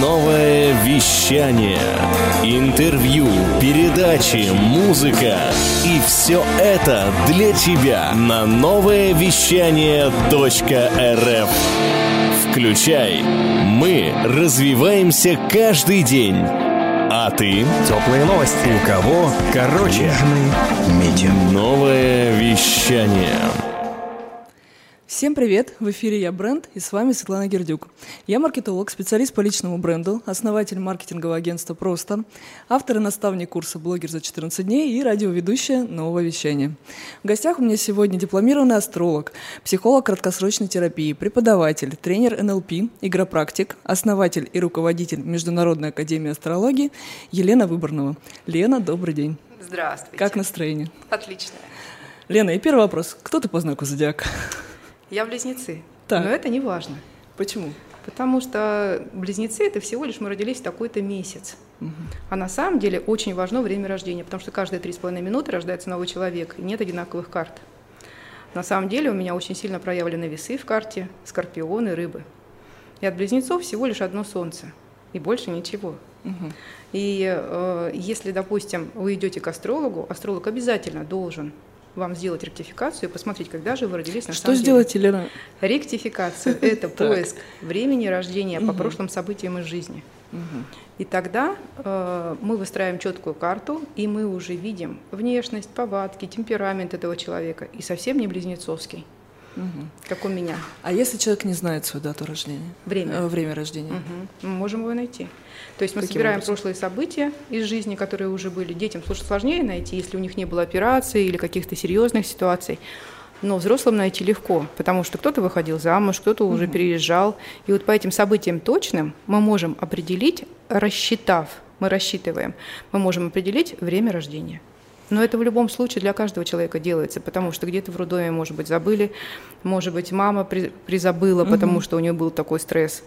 Новое вещание. Интервью, передачи, музыка. И все это для тебя на новое вещание .рф. Включай. Мы развиваемся каждый день. А ты? Теплые новости. У кого? Короче. Метео. Новое вещание. Всем привет! В эфире я Бренд и с вами Светлана Гердюк. Я маркетолог, специалист по личному бренду, основатель маркетингового агентства «Просто», автор и наставник курса «Блогер за 14 дней» и радиоведущая «Нового вещания». В гостях у меня сегодня дипломированный астролог, психолог краткосрочной терапии, преподаватель, тренер НЛП, игропрактик, основатель и руководитель Международной академии астрологии Елена Выборнова. Лена, добрый день. Здравствуйте. Как настроение? Отлично. Лена, и первый вопрос. Кто ты по знаку зодиака? Я близнецы. Так. Но это не важно. Почему? Потому что близнецы это всего лишь мы родились в такой-то месяц. А на самом деле очень важно время рождения, потому что каждые три с половиной минуты рождается новый человек, и нет одинаковых карт. На самом деле у меня очень сильно проявлены весы в карте, скорпионы, рыбы. И от близнецов всего лишь одно солнце, и больше ничего. И э, если, допустим, вы идете к астрологу, астролог обязательно должен вам сделать ректификацию и посмотреть, когда же вы родились на Что самом деле. сделать, Елена? Ректификация – это поиск времени рождения по прошлым событиям из жизни. И тогда э, мы выстраиваем четкую карту, и мы уже видим внешность, повадки, темперамент этого человека, и совсем не близнецовский, как у меня. А если человек не знает свою дату рождения? Время. Э, время рождения. Мгм. Мы можем его найти. То есть мы Каким собираем образом? прошлые события из жизни, которые уже были. Детям слушай, сложнее найти, если у них не было операции или каких-то серьезных ситуаций. Но взрослым найти легко, потому что кто-то выходил замуж, кто-то уже переезжал. И вот по этим событиям точным мы можем определить, рассчитав, мы рассчитываем, мы можем определить время рождения. Но это в любом случае для каждого человека делается, потому что где-то в роддоме, может быть, забыли, может быть, мама при- призабыла, потому что у нее был такой стресс.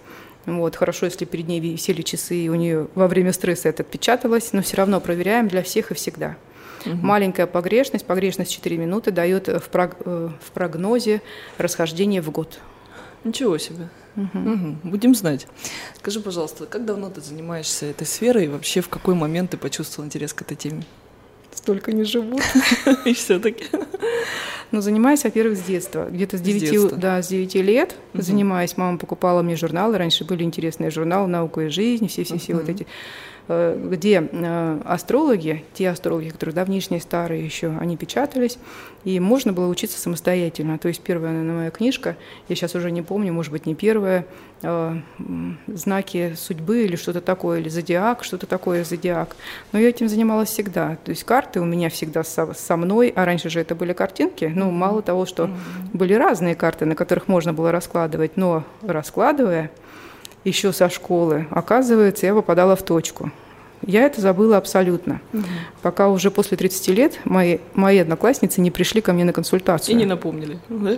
Вот, хорошо, если перед ней висели часы, и у нее во время стресса это отпечаталось, но все равно проверяем для всех и всегда. Маленькая погрешность, погрешность 4 минуты дает э, в, прог- э, в прогнозе расхождение в год. Ничего себе. Мгм. Будем знать. Скажи, пожалуйста, как давно ты занимаешься этой сферой и вообще в какой момент ты почувствовал интерес к этой теме? Столько не живут. И все-таки. Ну, занимаюсь, во-первых, с детства. Где-то с С 9, детства. да, с 9 лет занимаюсь. Мама покупала мне журналы. Раньше были интересные журналы «Наука и жизнь», все-все-все вот эти где э, астрологи, те астрологи, которые давнишние, старые еще, они печатались, и можно было учиться самостоятельно. То есть первая наверное, моя книжка, я сейчас уже не помню, может быть, не первая, э, «Знаки судьбы» или что-то такое, или «Зодиак», что-то такое «Зодиак». Но я этим занималась всегда. То есть карты у меня всегда со, со мной, а раньше же это были картинки. Ну, мало того, что были разные карты, на которых можно было раскладывать, но раскладывая, еще со школы, оказывается, я попадала в точку. Я это забыла абсолютно. Пока уже после 30 лет мои, мои одноклассницы не пришли ко мне на И консультацию. не напомнили. да?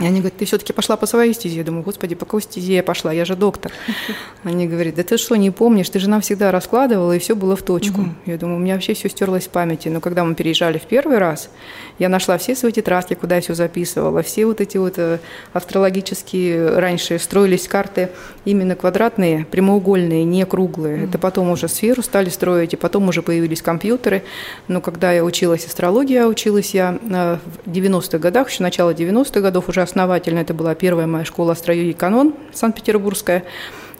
И они говорят, ты все-таки пошла по своей стезе. Я думаю, господи, по какой стезе я пошла? Я же доктор. Они говорят, да ты что, не помнишь? Ты же нам всегда раскладывала, и все было в точку. Я думаю, у меня вообще все стерлось в памяти. Но когда мы переезжали в первый раз, я нашла все свои тетрадки, куда я все записывала, все вот эти вот э, астрологические, раньше строились карты именно квадратные, прямоугольные, не круглые. Это потом уже сферу стали строить, и потом уже появились компьютеры. Но когда я училась астрологии, а училась я э, в 90-х годах, еще начало 90-х годов, уже основательно, это была первая моя школа астроюги канон Санкт-Петербургская.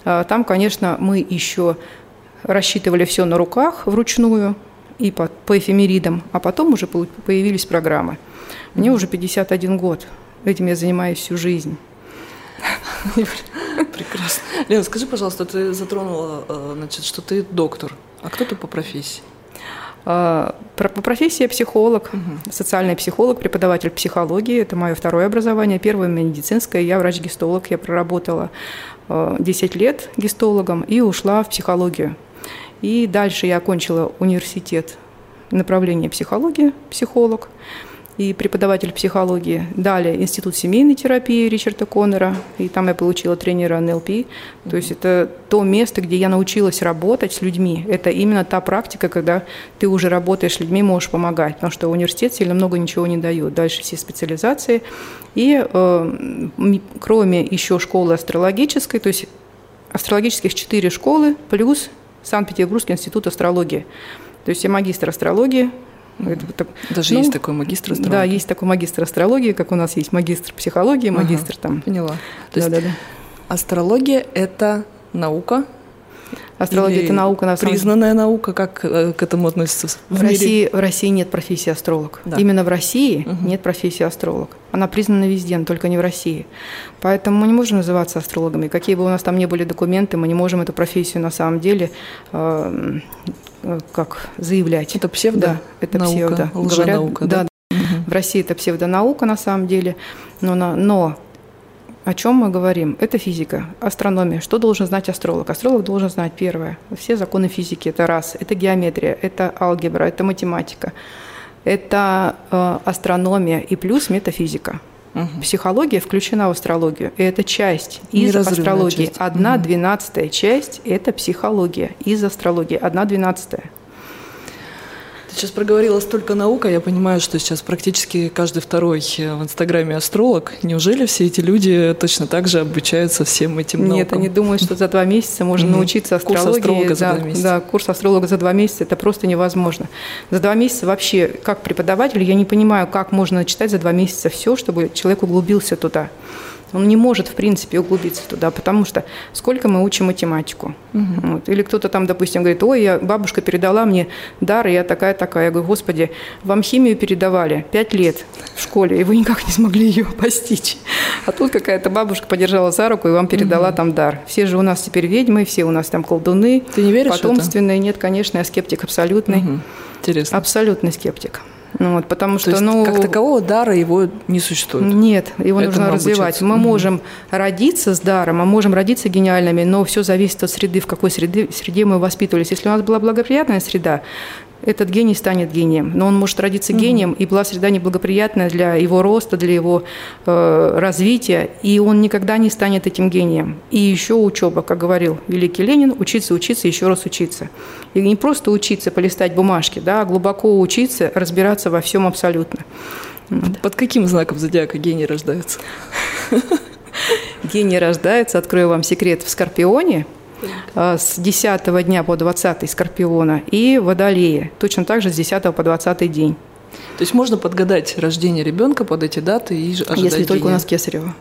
А, Там, конечно, мы еще рассчитывали все на руках вручную и по, по эфемеридам, а потом уже по- появились программы. Мне уже 51 год, этим я занимаюсь всю жизнь. Прекрасно. Лена, скажи, пожалуйста, ты затронула, э, значит, что ты доктор. А кто ты по профессии? А, про- По профессии я психолог, социальный психолог, преподаватель психологии. Это мое второе образование. Первое медицинское. Я врач-гистолог. Я проработала э, 10 лет гистологом и ушла в психологию. И дальше я окончила университет направление психология, психолог и преподаватель психологии. Далее Институт семейной терапии Ричарда Коннора, и там я получила тренера НЛП. То есть это то место, где я научилась работать с людьми. Это именно та практика, когда ты уже работаешь с людьми, можешь помогать, потому что университет сильно много ничего не дает. Дальше все специализации. И э, кроме еще школы астрологической, то есть Астрологических четыре школы плюс Санкт-Петербургский институт астрологии. То есть я магистр астрологии. Это, так, Даже ну, есть такой магистр астрологии? Да, есть такой магистр астрологии, как у нас есть магистр психологии, магистр ага, там. Поняла. То есть да, да, да. астрология – это наука, Астрология – это наука, на самом Признанная наука, как э, к этому относится в, в России, в России нет профессии астролог. Да. Именно в России угу. нет профессии астролог. Она признана везде, но только не в России. Поэтому мы не можем называться астрологами. Какие бы у нас там ни были документы, мы не можем эту профессию на самом деле э, э как заявлять. Это псевдо? Да, это наука, псевдо. Говорят, да? Да, в России это псевдонаука на самом деле, но, но о чем мы говорим? Это физика, астрономия. Что должен знать астролог? Астролог должен знать первое. Все законы физики. Это раз. Это геометрия, это алгебра, это математика. Это э, астрономия и плюс метафизика. Угу. Психология включена в астрологию. И это часть из астрологии. Часть. Одна двенадцатая часть – это психология из астрологии. Одна двенадцатая. Сейчас проговорила столько наука, я понимаю, что сейчас практически каждый второй э, в Инстаграме астролог. Неужели все эти люди точно так же обучаются всем этим наукам? Нет, они думают, что за два месяца можно научиться астрологии. Курс астролога за два месяца. Да, курс астролога за два месяца – это просто невозможно. За два месяца вообще, как преподаватель, я не понимаю, как можно читать за два месяца все, чтобы человек углубился туда. Он не может, в принципе, углубиться туда, потому что сколько мы учим математику. Угу. Вот. Или кто-то там, допустим, говорит, ой, я, бабушка передала мне дар, и я такая-такая. Я говорю, господи, вам химию передавали пять лет в школе, и вы никак не смогли ее постичь. А тут какая-то бабушка подержала за руку и вам передала угу. там дар. Все же у нас теперь ведьмы, все у нас там колдуны. Ты не веришь Потомственные. Нет, конечно, я скептик абсолютный. Угу. Интересно. Абсолютный скептик. Ну, вот, потому что, есть, ну, как такового дара его не существует. Нет, его Это нужно развивать. Обучаться. Мы угу. можем родиться с даром, а можем родиться гениальными, но все зависит от среды, в какой среде, среде мы воспитывались. Если у нас была благоприятная среда, этот гений станет гением. Но он может родиться угу. гением, и была среда неблагоприятная для его роста, для его э, развития, и он никогда не станет этим гением. И еще учеба, как говорил великий Ленин, учиться, учиться, еще раз учиться. И не просто учиться, полистать бумажки, да, а глубоко учиться, разбираться во всем абсолютно. Под каким знаком зодиака гений рождается? Гений рождается, открою вам секрет, в Скорпионе – с 10 дня по 20 Скорпиона и Водолея, точно так же с 10 по 20 день. То есть можно подгадать рождение ребенка под эти даты и ожидать Если только у нас Кесарева.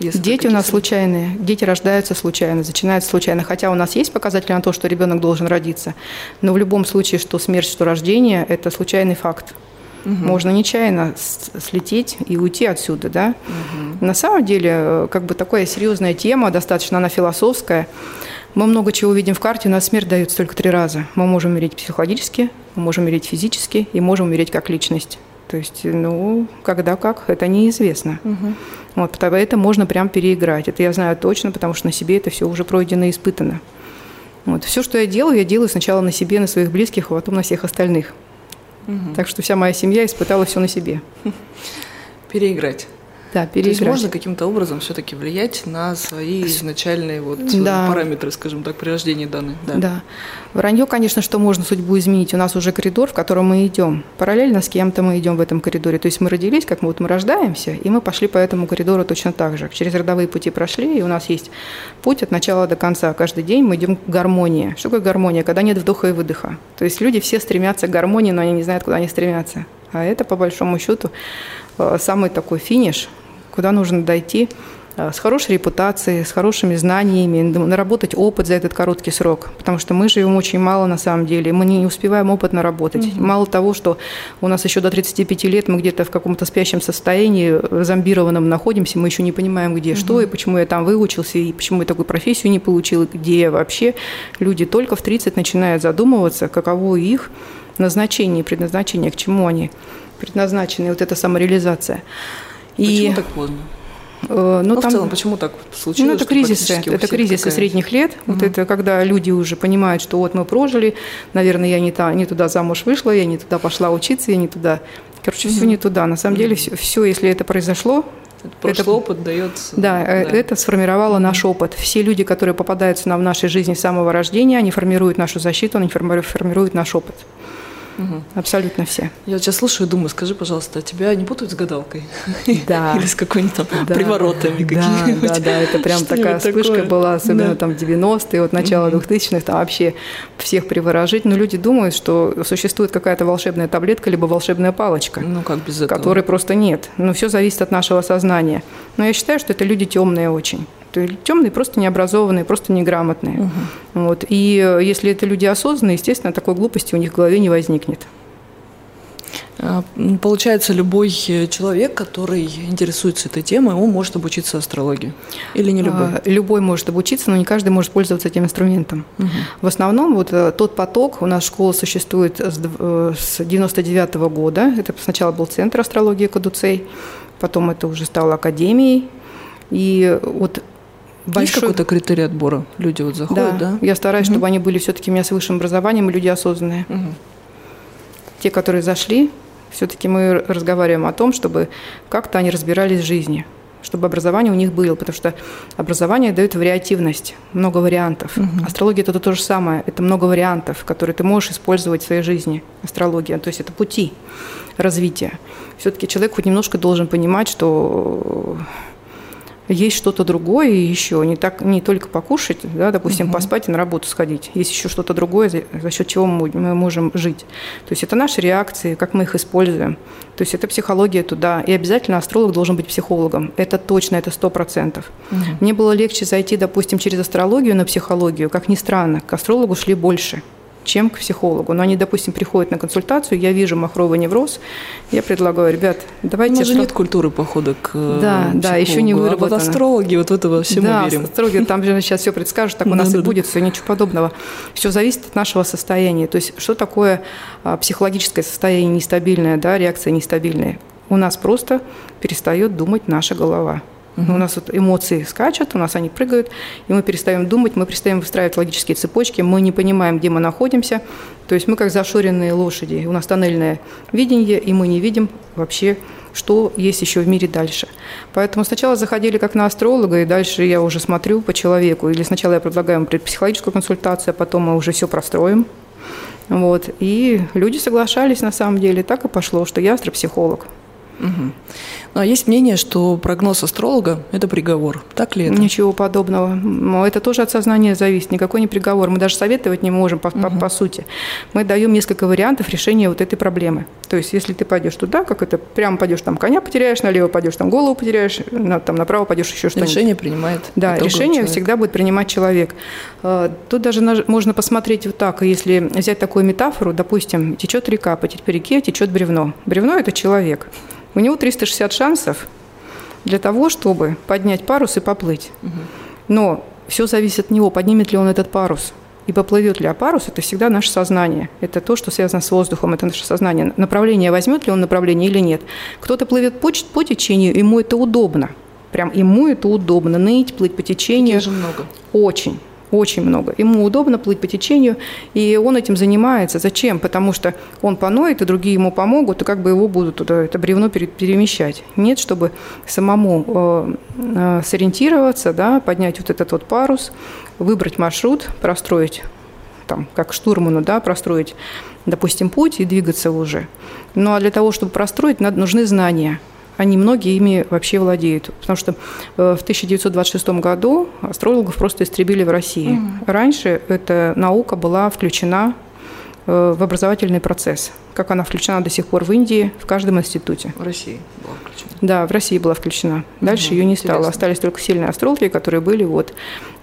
Если дети у нас кесарево. случайные, дети рождаются случайно, начинаются случайно. Хотя у нас есть показатели на то, что ребенок должен родиться, но в любом случае, что смерть, что рождение – это случайный факт. Угу. Можно нечаянно слететь и уйти отсюда, да. Угу. На самом деле, э, как бы такая серьезная тема, достаточно она философская. Мы много чего видим в карте, у нас смерть дается только три раза. Мы можем умереть психологически, мы можем умереть физически и можем умереть как личность. То есть, ну, когда как, это неизвестно. Угу. Вот, это можно прям переиграть. Это я знаю точно, потому что на себе это все уже пройдено и испытано. Вот. Все, что я делаю, я делаю сначала на себе, на своих близких, а потом на всех остальных. Угу. Так что вся моя семья испытала все на себе. Переиграть. Да, переиграть. То есть можно каким-то образом все-таки влиять на свои изначальные вот да. параметры, скажем так, при рождении данных. Да. да. Вранье, конечно, что можно судьбу изменить. У нас уже коридор, в котором мы идем. Параллельно с кем-то мы идем в этом коридоре. То есть мы родились, как мы вот мы рождаемся, и мы пошли по этому коридору точно так же. Через родовые пути прошли, и у нас есть путь от начала до конца. Каждый день мы идем к гармонии. Что такое гармония? Когда нет вдоха и выдоха. То есть люди все стремятся к гармонии, но они не знают, куда они стремятся. А это, по большому счету, э, самый такой финиш, куда нужно дойти э, с хорошей репутацией, с хорошими знаниями, наработать опыт за этот короткий срок. Потому что мы живем очень мало на самом деле, мы не успеваем опыт наработать. Угу. Мало того, что у нас еще до 35 лет мы где-то в каком-то спящем состоянии, э, зомбированном находимся, мы еще не понимаем, где угу. что и почему я там выучился, и почему я такую профессию не получил, где я вообще. Люди только в 30 начинают задумываться, каково их назначение, предназначение, к чему они предназначены, вот эта самореализация. Почему так поздно? Э, ну, ну там, в целом, почему так случилось? Ну, это кризисы. Это кризисы такая... средних лет. Угу. Вот это когда люди уже понимают, что вот мы прожили, наверное, я не, та, не туда замуж вышла, я не туда пошла учиться, я не туда. Короче, угу. все не туда. На самом деле, все, все, если это произошло, Прошлый это, опыт дается. Да, э, да, это сформировало наш опыт. Все люди, которые попадаются нам в нашей жизни с самого рождения, они формируют нашу защиту, они формируют наш опыт. Угу. Абсолютно все. Я вот сейчас слушаю и думаю, скажи, пожалуйста, а тебя не путают с гадалкой? Да. Или с какой-нибудь там да. приворотами да, какими-нибудь? Да, да, это прям такая вспышка такое? была, особенно да. там 90-е, вот начало угу. 2000-х, там вообще всех приворожить. Но люди думают, что существует какая-то волшебная таблетка, либо волшебная палочка. Ну, как без этого? Которой просто нет. Но все зависит от нашего сознания. Но я считаю, что это люди темные очень. Темные, просто необразованные, просто неграмотные. Угу. Вот. И э, если это люди осознанные, естественно, такой глупости у них в голове не возникнет. А, получается, любой э, человек, который интересуется этой темой, он может обучиться астрологии? Или не любой? А, любой может обучиться, но не каждый может пользоваться этим инструментом. Угу. В основном вот э, тот поток, у нас школа существует с 99 -го года. Это сначала был центр астрологии Кадуцей, потом это уже стало академией. И вот большой... Есть какой-то критерий отбора? Люди вот заходят, да? да? Я стараюсь, угу. чтобы они были все-таки у меня с высшим образованием люди осознанные. Угу. Те, которые зашли, все-таки мы разговариваем о том, чтобы как-то они разбирались в жизни, чтобы образование у них было, потому что образование дает вариативность, много вариантов. Угу. Астрология это то же самое, это много вариантов, которые ты можешь использовать в своей жизни. Астрология, то есть это пути развития. Все-таки человек хоть немножко должен понимать, что есть что-то другое еще, не, так, не только покушать, да, допустим, угу. поспать и на работу сходить. Есть еще что-то другое, за, за счет чего мы, мы можем жить. То есть это наши реакции, как мы их используем. То есть это психология туда. И обязательно астролог должен быть психологом. Это точно, это сто процентов. Угу. Мне было легче зайти, допустим, через астрологию на психологию. Как ни странно, к астрологу шли больше чем к психологу. Но они, допустим, приходят на консультацию, я вижу махровый невроз, я предлагаю, ребят, давайте... У нас же нет культуры похода к Да, психологу. да, еще не выработано. А вот астрологи, вот в это во всем да, верим. астрологи, там же сейчас все предскажут, так у нас и будет, все, ничего подобного. Все зависит от нашего состояния. То есть что такое а, психологическое состояние нестабильное, да, реакция нестабильная? У нас просто перестает думать наша голова. Угу. У нас вот эмоции скачут, у нас они прыгают, и мы перестаем думать, мы перестаем выстраивать логические цепочки, мы не понимаем, где мы находимся. То есть мы как зашоренные лошади. У нас тоннельное видение, и мы не видим вообще, что есть еще в мире дальше. Поэтому сначала заходили как на астролога, и дальше я уже смотрю по человеку. Или сначала я предлагаю им психологическую консультацию, а потом мы уже все простроим. Вот. И люди соглашались на самом деле. Так и пошло, что я астропсихолог. Угу. Ну, а есть мнение, что прогноз астролога – это приговор. Так ли это? Ничего подобного. Но это тоже от сознания зависит. Никакой не приговор. Мы даже советовать не можем, по, угу. по, по сути. Мы даем несколько вариантов решения вот этой проблемы. То есть, если ты пойдешь туда, как это, прямо пойдешь, там коня потеряешь, налево пойдешь, там голову потеряешь, на, там направо пойдешь, еще что-нибудь. Решение принимает. Да, решение человек. всегда будет принимать человек. А, тут даже можно посмотреть вот так, если взять такую метафору, допустим, течет река, по реке течет бревно. Бревно – это человек. У него 360 шансов для того, чтобы поднять парус и поплыть. Но все зависит от него, поднимет ли он этот парус. И поплывет ли а парус, это всегда наше сознание. Это то, что связано с воздухом, это наше сознание. Направление возьмет ли он направление или нет. Кто-то плывет по, по течению, ему это удобно. Прям ему это удобно, ныть, плыть по течению. Таких же много. Очень очень много. Ему удобно плыть по течению, и он этим занимается. Зачем? Потому что он поноет, и другие ему помогут, и как бы его будут туда это бревно перемещать. Нет, чтобы самому э, э, сориентироваться, да, поднять вот этот вот парус, выбрать маршрут, простроить там, как штурману, да, простроить, допустим, путь и двигаться уже. Ну а для того, чтобы простроить, надо, нужны знания – они многие ими вообще владеют. Потому что э, в 1926 году астрологов просто истребили в России. Угу. Раньше эта наука была включена э, в образовательный процесс, как она включена до сих пор в Индии, в каждом институте. В России была включена. Да, в России была включена. Дальше угу, ее не интересно. стало. Остались только сильные астрологи, которые были вот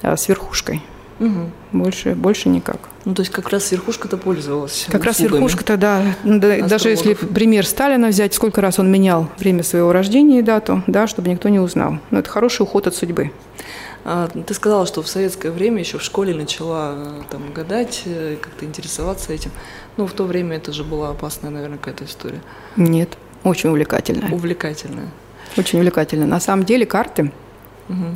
э, с верхушкой. Угу. Больше, больше никак. Ну, то есть как раз верхушка-то пользовалась Как раз верхушка-то, да. Даже если пример Сталина взять, сколько раз он менял время своего рождения и дату, да, чтобы никто не узнал. Но это хороший уход от судьбы. А, ты сказала, что в советское время еще в школе начала э, там гадать, э, как-то интересоваться этим. Ну, в то время это же была опасная, наверное, какая-то история. Нет, очень увлекательная. Увлекательная. Очень увлекательная. На самом деле карты угу.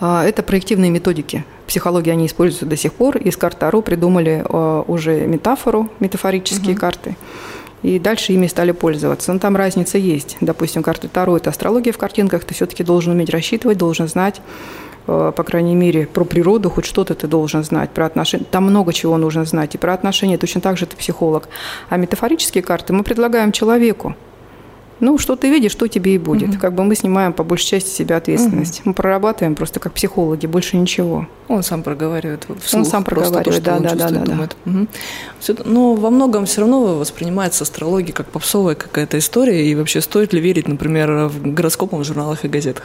Это проективные методики психологии они используются до сих пор. Из карт Таро придумали э, уже метафору, метафорические угу. карты. И дальше ими стали пользоваться. Но там разница есть. Допустим, карты Таро – это астрология в картинках. Ты все-таки должен уметь рассчитывать, должен знать. э, по крайней мере, про природу хоть что-то ты должен знать, про отношения. Там много чего нужно знать, и про отношения точно так же ты психолог. А метафорические карты мы предлагаем человеку. Ну, что ты видишь, что тебе и будет. Угу. Как бы мы снимаем по большей части себя ответственность. Угу. Мы прорабатываем просто как психологи, больше ничего. Он сам проговаривает вслух. Он сам проговаривает, то, да, да, да, да, думает. да. Угу. Но во многом все равно воспринимается астрология как попсовая какая-то история. И вообще стоит ли верить, например, в гороскопам в журналах и газетах?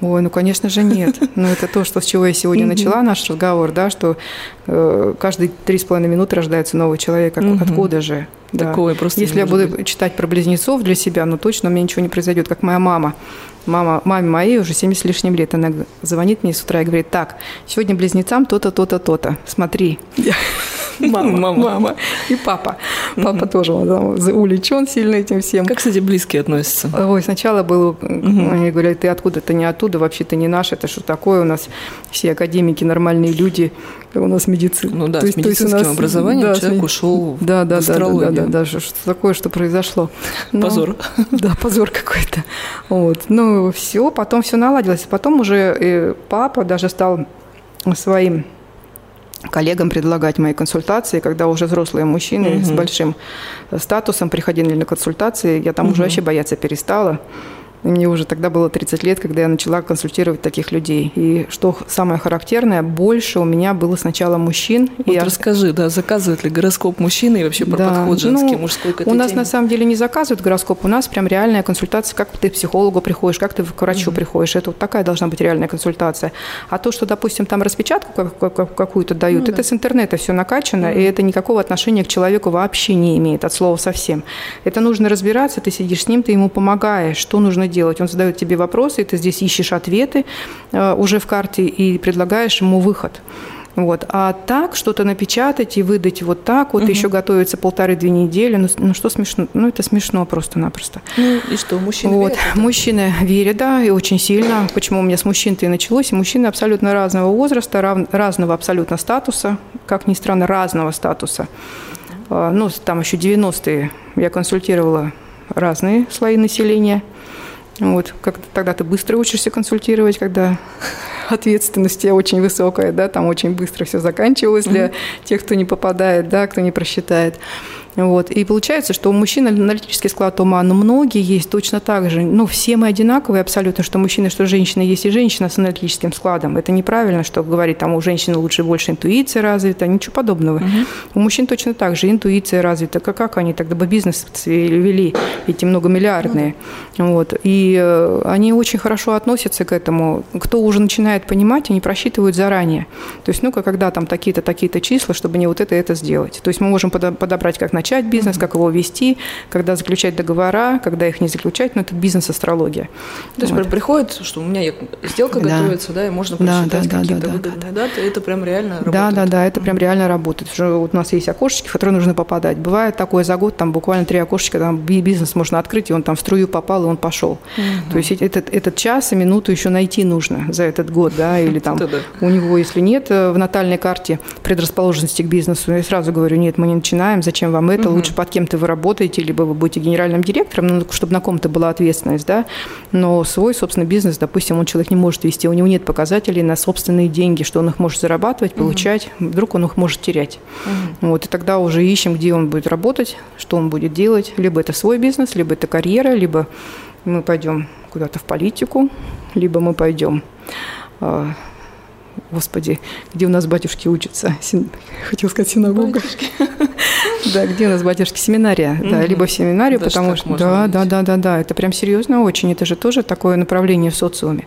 Ой, ну, конечно же, нет. Но это то, что, с чего я сегодня начала наш разговор, да, что э, каждые три с половиной минуты рождается новый человек. Откуда же? Да. Такое просто Если я буду быть. читать про близнецов для себя, ну точно у меня ничего не произойдет, как моя мама. Мама, маме моей уже 70 с лишним лет. Она звонит мне с утра и говорит, так, сегодня близнецам то-то, то-то, то-то. Смотри. Мама, мама, мама и папа. Папа тоже он, увлечен сильно этим всем. Как, кстати, близкие относятся? Ой, сначала было, они говорят, ты откуда, ты не оттуда, вообще ты не наш, это что такое у нас? Все академики, нормальные люди, у нас медицина. Ну да, то с медицинским нас, образованием да, человек ушел да, да, в астрологию. Да, да, да, да, что такое, что произошло. Но, позор. Да, позор какой-то. Вот. Ну, все, потом все наладилось. Потом уже э, папа даже стал своим коллегам предлагать мои консультации, когда уже взрослые мужчины угу. с большим статусом приходили на консультации, я там угу. уже вообще бояться перестала. Мне уже тогда было 30 лет, когда я начала консультировать таких людей. И что самое характерное, больше у меня было сначала мужчин. Вот я... расскажи, да, заказывают ли гороскоп мужчины и вообще про да, подход женский, ну, мужской к этой У нас теме? на самом деле не заказывают гороскоп, у нас прям реальная консультация, как ты к психологу приходишь, как ты к врачу mm-hmm. приходишь. Это вот такая должна быть реальная консультация. А то, что, допустим, там распечатку какую-то дают, ну, это да. с интернета все накачано, mm-hmm. и это никакого отношения к человеку вообще не имеет, от слова совсем. Это нужно разбираться, ты сидишь с ним, ты ему помогаешь, что нужно делать. Он задает тебе вопросы, и ты здесь ищешь ответы э, уже в карте и предлагаешь ему выход. Вот. А так что-то напечатать и выдать вот так, вот угу. еще готовится полторы-две недели, ну, ну что смешно, ну это смешно просто-напросто. Ну и что, мужчины вот. верят? Мужчины верят, да, и очень сильно. Почему у меня с мужчин-то и началось? И мужчины абсолютно разного возраста, рав, разного абсолютно статуса, как ни странно, разного статуса. А, ну, там еще 90-е я консультировала разные слои населения – вот, как тогда ты быстро учишься консультировать, когда ответственность очень высокая, да, там очень быстро все заканчивалось для тех, кто не попадает, да, кто не просчитает. Вот. И получается, что у мужчин аналитический склад ума, но многие есть точно так же. Ну, все мы одинаковые абсолютно, что мужчины, что женщины. Есть и женщина с аналитическим складом. Это неправильно, что говорить, там у женщины лучше больше интуиция развита, ничего подобного. Угу. У мужчин точно так же интуиция развита. Как, как они тогда бы бизнес вели, эти многомиллиардные. Ну, вот. И э, они очень хорошо относятся к этому. Кто уже начинает понимать, они просчитывают заранее. То есть, ну-ка, когда там такие-то, такие-то числа, чтобы не вот это, это сделать. То есть мы можем подобрать, как начать бизнес, как его вести, когда заключать договора, когда их не заключать, но это бизнес-астрология. То есть вот. приходит, что у меня сделка да. готовится, да, и можно просчитать да, да, какие-то да, выгодные да, даты, это прям реально работает. Да, да, да, это прям реально работает. Уже вот у нас есть окошечки, в которые нужно попадать. Бывает такое за год, там буквально три окошечка, там бизнес можно открыть, и он там в струю попал, и он пошел. Угу. То есть этот, этот час и минуту еще найти нужно за этот год, да, или там у него, если нет э, в натальной карте предрасположенности к бизнесу, я сразу говорю, нет, мы не начинаем, зачем вам это, угу. лучше под кем-то вы работаете, либо вы будете генеральным директором, ну, чтобы на ком-то была ответственность, да, но свой, собственно, бизнес, допустим, он человек не может вести, у него нет показателей на собственные деньги, что он их может зарабатывать, получать, угу. вдруг он их может терять. Угу. Вот, и тогда уже ищем, где он будет работать, что он будет делать, либо это свой бизнес, либо это карьера, либо мы пойдем куда-то в политику, либо мы пойдем а, Господи, где у нас батюшки учатся? Син... Хотел сказать синагога. Да, где у нас батюшки? Семинария. Да, либо в семинарию, потому что... Да, да, да, да, да. Это прям серьезно очень. Это же тоже такое направление в социуме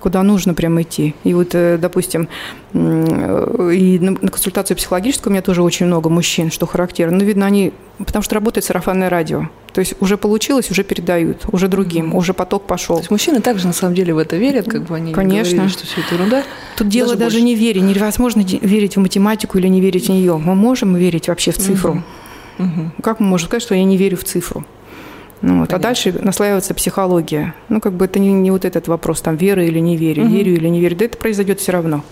куда нужно прям идти. И вот, э, допустим, и на консультацию психологическую у меня тоже очень много мужчин, что характерно. Но, видно, они, потому что работает сарафанное радио. То есть уже получилось, уже передают, уже другим, уже поток пошел. То есть мужчины также на самом деле в это верят, как бы они Конечно. говорили, что все это ерунда. Тут дело даже, даже не вере, невозможно верить в математику или не верить в нее. Мы можем верить вообще в цифру. Mm-hmm. Mm-hmm. Как мы можем сказать, что я не верю в цифру? Ну, вот. А дальше наслаивается психология. Ну, как бы это не, не вот этот вопрос, там, веры или не верю, угу. верю или не верю. Да это произойдет все равно.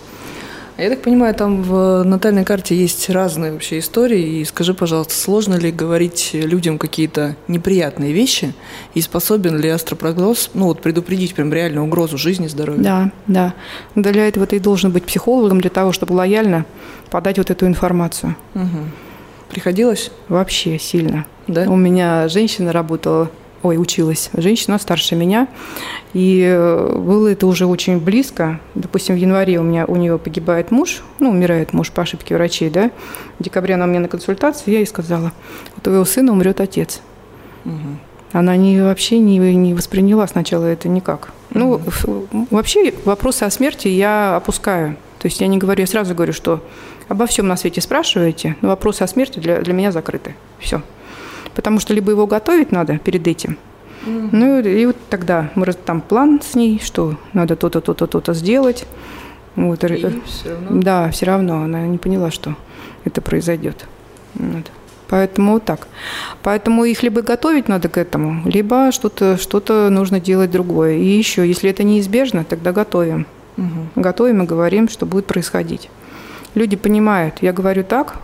Я так понимаю, там в натальной карте есть разные вообще истории. И скажи, пожалуйста, сложно ли говорить людям какие-то неприятные вещи? И способен ли астропрогноз ну, вот, предупредить прям реальную угрозу жизни, здоровью? Да, да. Для этого ты должен быть психологом, для того, чтобы лояльно подать вот эту информацию. Угу. Приходилось? Вообще сильно. Да? У меня женщина работала ой, училась женщина старше меня, и э, было это уже очень близко. Допустим, в январе у меня у нее погибает муж, ну, умирает муж по ошибке врачей, да. В декабре она мне на консультацию, я ей сказала, у твоего сына умрет отец. Угу. Она не, вообще не, не восприняла сначала это никак. Ну, вообще вопросы о смерти я опускаю. То есть я не говорю, я сразу говорю, что обо всем на свете спрашиваете, но вопросы о смерти для, для меня закрыты. Все потому что либо его готовить надо перед этим, mm-hmm. ну и вот тогда мы там план с ней, что надо то-то, то-то, то-то сделать. Вот. И все равно? Да, все равно она не поняла, что это произойдет. Вот. Поэтому вот так. Поэтому их либо готовить надо к этому, либо что-то что нужно делать другое. И еще, если это неизбежно, тогда готовим. Угу. Готовим и говорим, что будет происходить. Люди понимают, я говорю так,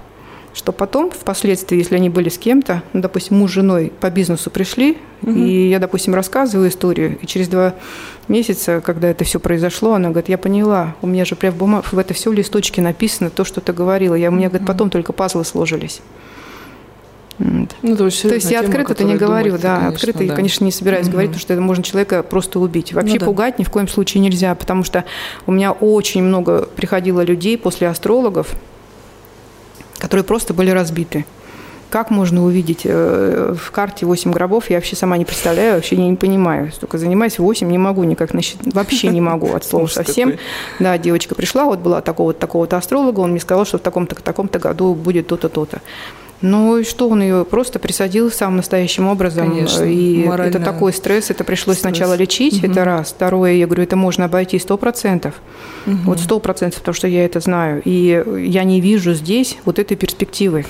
что потом, впоследствии, если они были с кем-то, ну, допустим, муж с женой по бизнесу пришли, угу. и я, допустим, рассказываю историю, и через два месяца, когда это все произошло, она говорит, я поняла, у меня же прям в, бумаг... в это все листочки написано, то, что ты говорила. Я, у меня, говорит, потом только пазлы сложились. Ну, то есть, то есть я открыто это не говорю, да, конечно, открыто да. я, конечно, не собираюсь угу. говорить, потому что это можно человека просто убить. Вообще ну, да. пугать ни в коем случае нельзя, потому что у меня очень много приходило людей после астрологов, которые просто были разбиты. Как можно увидеть э, в карте 8 гробов, я вообще сама не представляю, вообще не, не понимаю. Столько занимаюсь 8, не могу никак вообще не могу от слова совсем. Да, девочка пришла, вот была такого-то такого-то астролога, он мне сказал, что в таком-то таком-то году будет то-то, то-то. Ну и что, он ее просто присадил самым настоящим образом. Конечно, и это такой стресс, это пришлось стресс. сначала лечить, угу. это раз. Второе, я говорю, это можно обойти сто процентов. Угу. Вот сто процентов, потому что я это знаю. И я не вижу здесь вот этой перспективы.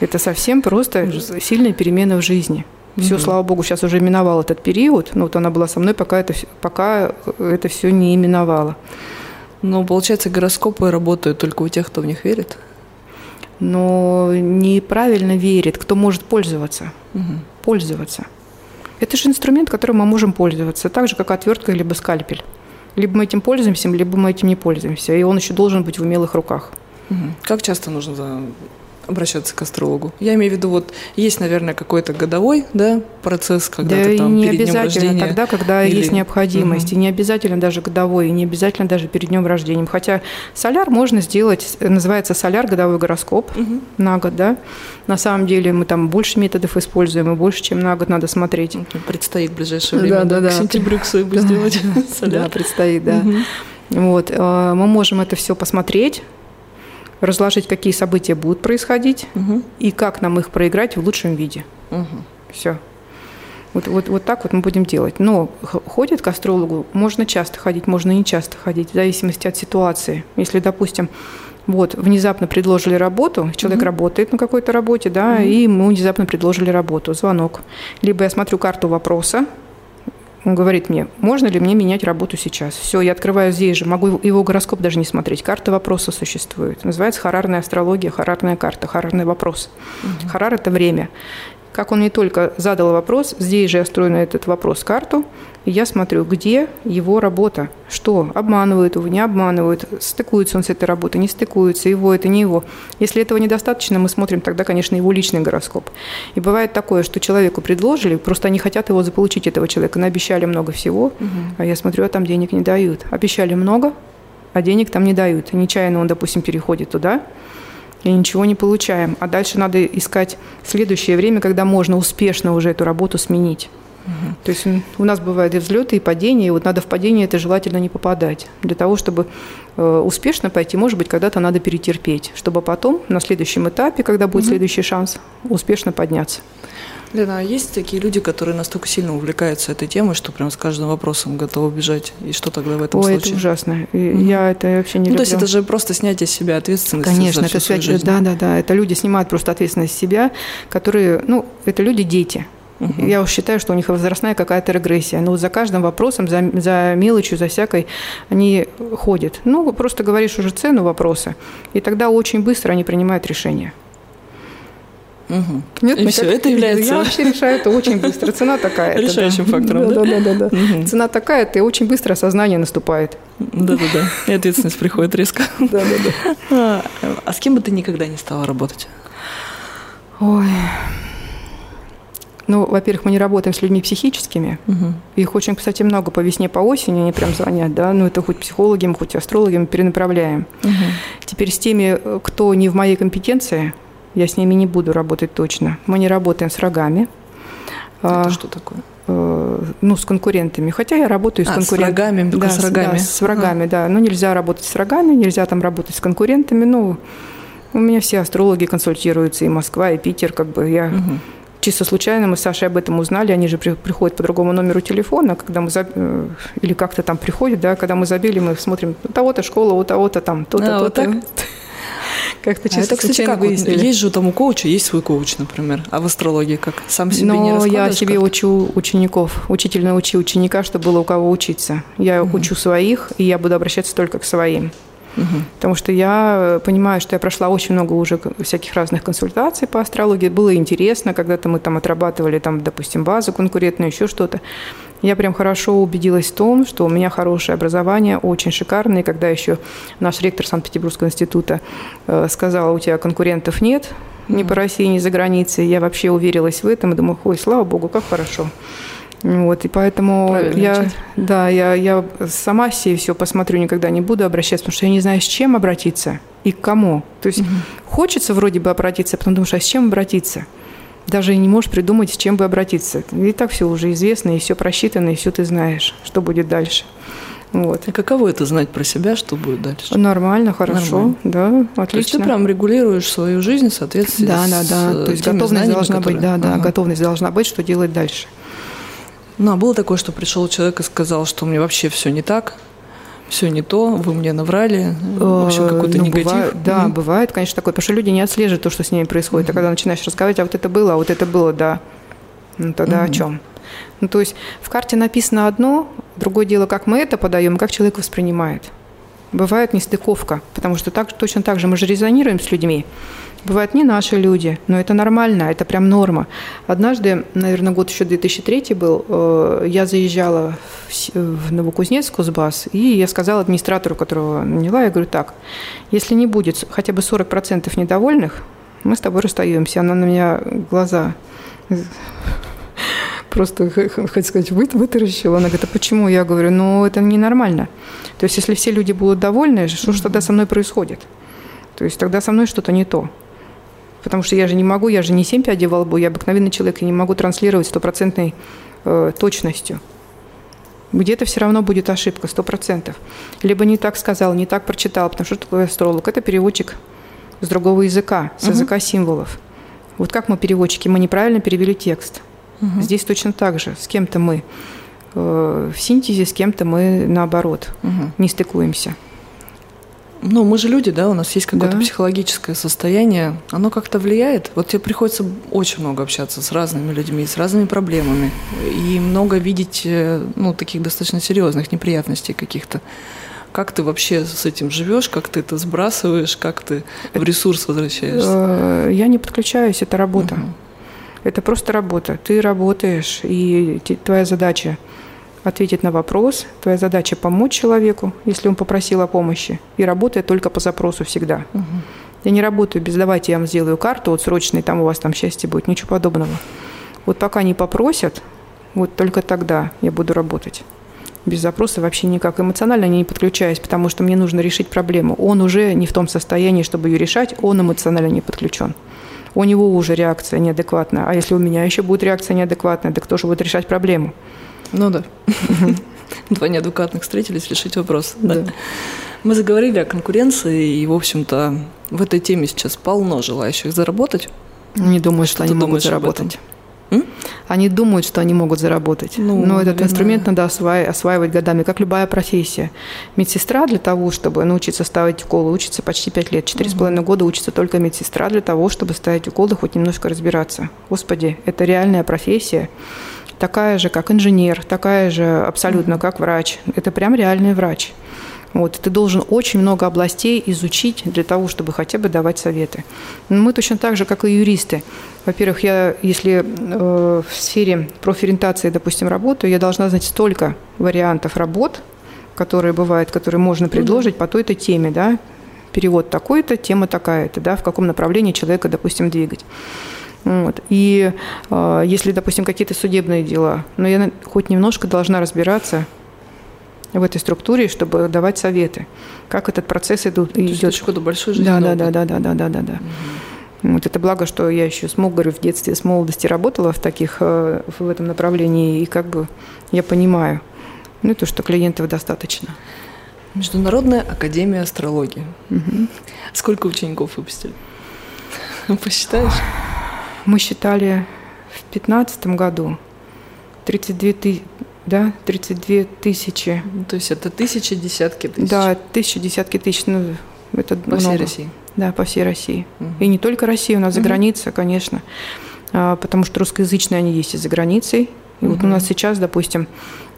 Это совсем просто Ужас. сильная перемена в жизни. Все, угу. слава богу, сейчас уже миновал этот период. Но вот она была со мной, пока это, пока это все не именовало. Но, получается, гороскопы работают только у тех, кто в них верит? Но неправильно верит, кто может пользоваться. Угу. Пользоваться. Это же инструмент, которым мы можем пользоваться, так же, как отвертка либо скальпель. Либо мы этим пользуемся, либо мы этим не пользуемся. И он еще должен быть в умелых руках. Угу. Как часто нужно обращаться к астрологу? Я имею в виду, вот есть, наверное, какой-то годовой да, процесс, когда да ты там не перед обязательно днем рождения. тогда, когда или... есть необходимость. Угу. И не обязательно даже годовой, и не обязательно даже перед днем рождения. Хотя соляр можно сделать, называется соляр годовой гороскоп угу. на год, да. На самом деле мы там больше методов используем, и больше, чем на год надо смотреть. Предстоит в ближайшее время, да, да, да. к сентябрю к своему сделать соляр. Да, предстоит, да. Вот, э, мы можем это все посмотреть, разложить, какие события будут происходить угу. и как нам их проиграть в лучшем виде. Угу. Все. Вот, вот, вот так вот мы будем делать. Но ходит к астрологу, можно часто ходить, можно не часто ходить, в зависимости от ситуации. Если, допустим, вот, внезапно предложили работу, человек mm работает на какой-то работе, да, mm и ему внезапно предложили работу, звонок. Либо я смотрю карту вопроса, он говорит мне, можно ли мне менять работу сейчас? Все, я открываю здесь же, могу его гороскоп даже не смотреть. Карта вопроса существует. Называется харарная астрология, харарная карта, харарный вопрос. Угу. Харар – это время. Как он не только задал вопрос, здесь же я строю на этот вопрос карту, и я смотрю, где его работа, что обманывают его, не обманывают, стыкуется он с этой работой, не стыкуется, его это, не его. Если этого недостаточно, мы смотрим тогда, конечно, его личный гороскоп. И бывает такое, что человеку предложили, просто они хотят его заполучить, этого человека, наобещали много всего, угу. а я смотрю, а там денег не дают. Обещали много, а денег там не дают. Нечаянно он, допустим, переходит туда, и ничего не получаем. А дальше надо искать следующее время, когда можно успешно уже эту работу сменить. Угу. То есть у нас бывают и взлеты, и падения, и вот надо в падение это желательно не попадать. Для того, чтобы э, успешно пойти, может быть, когда-то надо перетерпеть, чтобы потом на следующем этапе, когда будет угу. следующий шанс, успешно подняться. Лена, а есть такие люди, которые настолько сильно увлекаются этой темой, что прям с каждым вопросом готовы бежать? И что тогда в этом Ой, случае? это ужасно. Mm-hmm. Я это вообще не ну, люблю. то есть это же просто снятие с себя ответственности Конечно, за всю это связь, жизнь. да, да, да. Это люди снимают просто ответственность с себя, которые, ну, это люди-дети. Угу. Я уж считаю, что у них возрастная какая-то регрессия. Но вот за каждым вопросом, за, за мелочью, за всякой они ходят. Ну, просто говоришь уже цену вопроса, и тогда очень быстро они принимают решение. Угу. Нет, и все, как... это является... Я вообще решаю это очень быстро. Цена такая. Решающим да. фактором, да? Да, да, да. да. Угу. Цена такая, и очень быстро осознание наступает. Да-да-да. И ответственность приходит резко. Да-да-да. А, а с кем бы ты никогда не стала работать? Ой... Ну, во-первых, мы не работаем с людьми психическими. Угу. Их очень, кстати, много по весне, по осени, они прям звонят, да. Ну, это хоть психологи, хоть астрологи мы перенаправляем. Угу. Теперь с теми, кто не в моей компетенции, я с ними не буду работать точно. Мы не работаем с рогами. Это а, что такое? Э, ну, с конкурентами. Хотя я работаю с а, конкурентами. с врагами, да, с врагами. Да, с врагами, а. да. Ну, нельзя работать с врагами, нельзя там работать с конкурентами. Ну, у меня все астрологи консультируются, и Москва, и Питер, как бы я... Угу чисто случайно мы с Сашей об этом узнали, они же при, приходят по другому номеру телефона, когда мы заб... Э, или как-то там приходят, да, когда мы забили, мы смотрим, у того-то школа, у того-то там, то-то, а, то-то. Вот Как-то чисто а это, кстати, как? Выяснили. Есть же там у коуча, есть свой коуч, например. А в астрологии как? Сам себе Но не раскладываешь? я себе как-то? учу учеников. Учитель научи ученика, чтобы было у кого учиться. Я угу. учу своих, и я буду обращаться только к своим. Угу. Потому что я э, понимаю, что я прошла очень много уже всяких разных консультаций по астрологии. Было интересно, когда-то мы там отрабатывали, там, допустим, базу конкурентную, еще что-то. Я прям хорошо убедилась в том, что у меня хорошее образование, очень шикарное. И когда еще наш ректор Санкт-Петербургского института э, сказал, у тебя конкурентов нет, ни по России, ни за границей, я вообще уверилась в этом и думаю, ой, слава богу, как хорошо. Вот, и поэтому Правильно я, учить. да, я, я сама себе все посмотрю, никогда не буду обращаться, потому что я не знаю, с чем обратиться и к кому. То есть угу. хочется вроде бы обратиться, а потом думаешь, а с чем обратиться? Даже не можешь придумать, с чем бы обратиться. И так все уже известно, и все просчитано, и все ты знаешь, что будет дальше. Вот. И каково это знать про себя, что будет дальше? Нормально, хорошо, Нормально. да, отлично. То есть ты прям регулируешь свою жизнь в соответствии да, да, да. То есть готовность должна которые... быть, да, да, ага. готовность должна быть, что делать дальше. Ну, а было такое, что пришел человек и сказал, что меня вообще все не так, все не то, вы мне наврали, в общем, э, какой-то ну, негатив. Бывает, да, mm бывает, конечно, такое, потому что люди не отслеживают то, что с ними происходит. Mm-hmm. А когда начинаешь рассказывать, а вот это было, а вот это было, да, ну тогда mm-hmm. о чем? Ну, то есть в карте написано одно, другое дело, как мы это подаем, и как человек воспринимает. Бывает нестыковка, потому что так, точно так же мы же резонируем с людьми. Бывают не наши люди, но это нормально, это прям норма. Однажды, наверное, год еще 2003 был, э, я заезжала в Новокузнецк, Кузбасс, и я сказала администратору, которого наняла, я говорю, так, если не будет хотя бы 40% недовольных, мы с тобой расстаемся. Она на меня глаза просто, хоть сказать, вы, вытаращила. Она говорит, а почему? Я говорю, ну, это ненормально. То есть, если все люди будут довольны, что же тогда со мной происходит? То есть, тогда со мной что-то не то. Потому что я же не могу, я же не семь пядей во лбу, я обыкновенный человек, я не могу транслировать стопроцентной э, точностью. Где-то все равно будет ошибка, сто процентов. Либо не так сказал, не так прочитал, потому что такое астролог? Это переводчик с другого языка, с угу. языка символов. Вот как мы переводчики, мы неправильно перевели текст. Угу. Здесь точно так же. С кем-то мы э, в синтезе, с кем-то мы наоборот угу. не стыкуемся. Ну, мы же люди, да, у нас есть какое-то да. психологическое состояние. Оно как-то влияет. Вот тебе приходится очень много общаться с разными людьми, с разными проблемами. И много видеть, э, ну, таких достаточно серьезных неприятностей каких-то. Как ты вообще с этим живешь, как ты это сбрасываешь, как ты в ресурс возвращаешься? Э, я не подключаюсь, это работа. Угу. Это просто работа. Ты работаешь, и твоя задача ответить на вопрос. Твоя задача помочь человеку, если он попросил о помощи. И работает только по запросу всегда. Угу. Я не работаю без «давайте я вам сделаю карту, вот срочный, там у вас там счастье будет». Ничего подобного. Вот пока не попросят, вот только тогда я буду работать. Без запроса вообще никак. Эмоционально не подключаюсь, потому что мне нужно решить проблему. Он уже не в том состоянии, чтобы ее решать, он эмоционально не подключен. У него уже реакция неадекватная. А если у меня еще будет реакция неадекватная, так кто же будет решать проблему? Ну да. Два неадекватных встретились, решить вопрос. Да. Мы заговорили о конкуренции, и, в общем-то, в этой теме сейчас полно желающих заработать. Не думаю, что, что они могут заработать. М? Они думают, что они могут заработать. Ну, Но этот наверное. инструмент надо осва- осваивать годами, как любая профессия. Медсестра для того, чтобы научиться ставить уколы, учится почти 5 лет. Четыре с половиной года учится только медсестра для того, чтобы ставить уколы, хоть немножко разбираться. Господи, это реальная профессия. Такая же, как инженер, такая же абсолютно, как врач. Это прям реальный врач. Вот, ты должен очень много областей изучить для того, чтобы хотя бы давать советы. Но мы точно так же, как и юристы. Во-первых, я, если э, в сфере профориентации, допустим, работаю, я должна знать столько вариантов работ, которые бывают, которые можно предложить по той-то теме, да, перевод такой-то, тема такая-то, да, в каком направлении человека, допустим, двигать. Вот. И э, если, допустим, какие-то судебные дела, но я хоть немножко должна разбираться в этой структуре, чтобы давать советы, как этот процесс идут, То есть идет. очень какой-то большой Да, жизненный да, да, да, да, да, да, да, да. Вот это благо, что я еще смог, говорю, в детстве, с молодости работала в таких, э, в этом направлении, и как бы я понимаю, ну, то, что клиентов достаточно. Международная академия астрологии. Мгм. Сколько учеников выпустили? Посчитаешь? Мы считали в пятнадцатом году 32 тысячи, да, 32 тысячи, То есть это тысячи, десятки тысяч. да, тысячи, десятки тысяч, ну, это По всей много. России. Да, по всей России. Мгм. И не только Россия, у нас за Мгм. граница, конечно, А, потому что русскоязычные они есть и за границей. И вот у нас сейчас, допустим,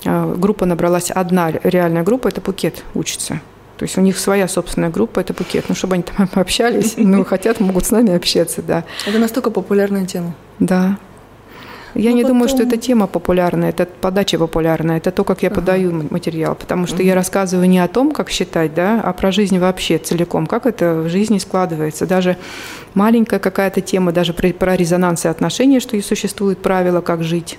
а, группа набралась, одна реальная группа, это Пукет учится. То есть у них своя собственная группа, это Пукет. Ну, чтобы они там пообщались, ну, хотят, могут с нами общаться, да. Это настолько популярная тема. Да. Я Ну, не думаю, что потом- эта тема популярная, это подача популярная, это то, как я Ага. подаю материал, потому что Мгм. я рассказываю не о том, как считать, да, а про жизнь вообще целиком, как это в жизни складывается. Даже маленькая какая-то тема, даже про, про резонансы отношений, что и существует правила, как жить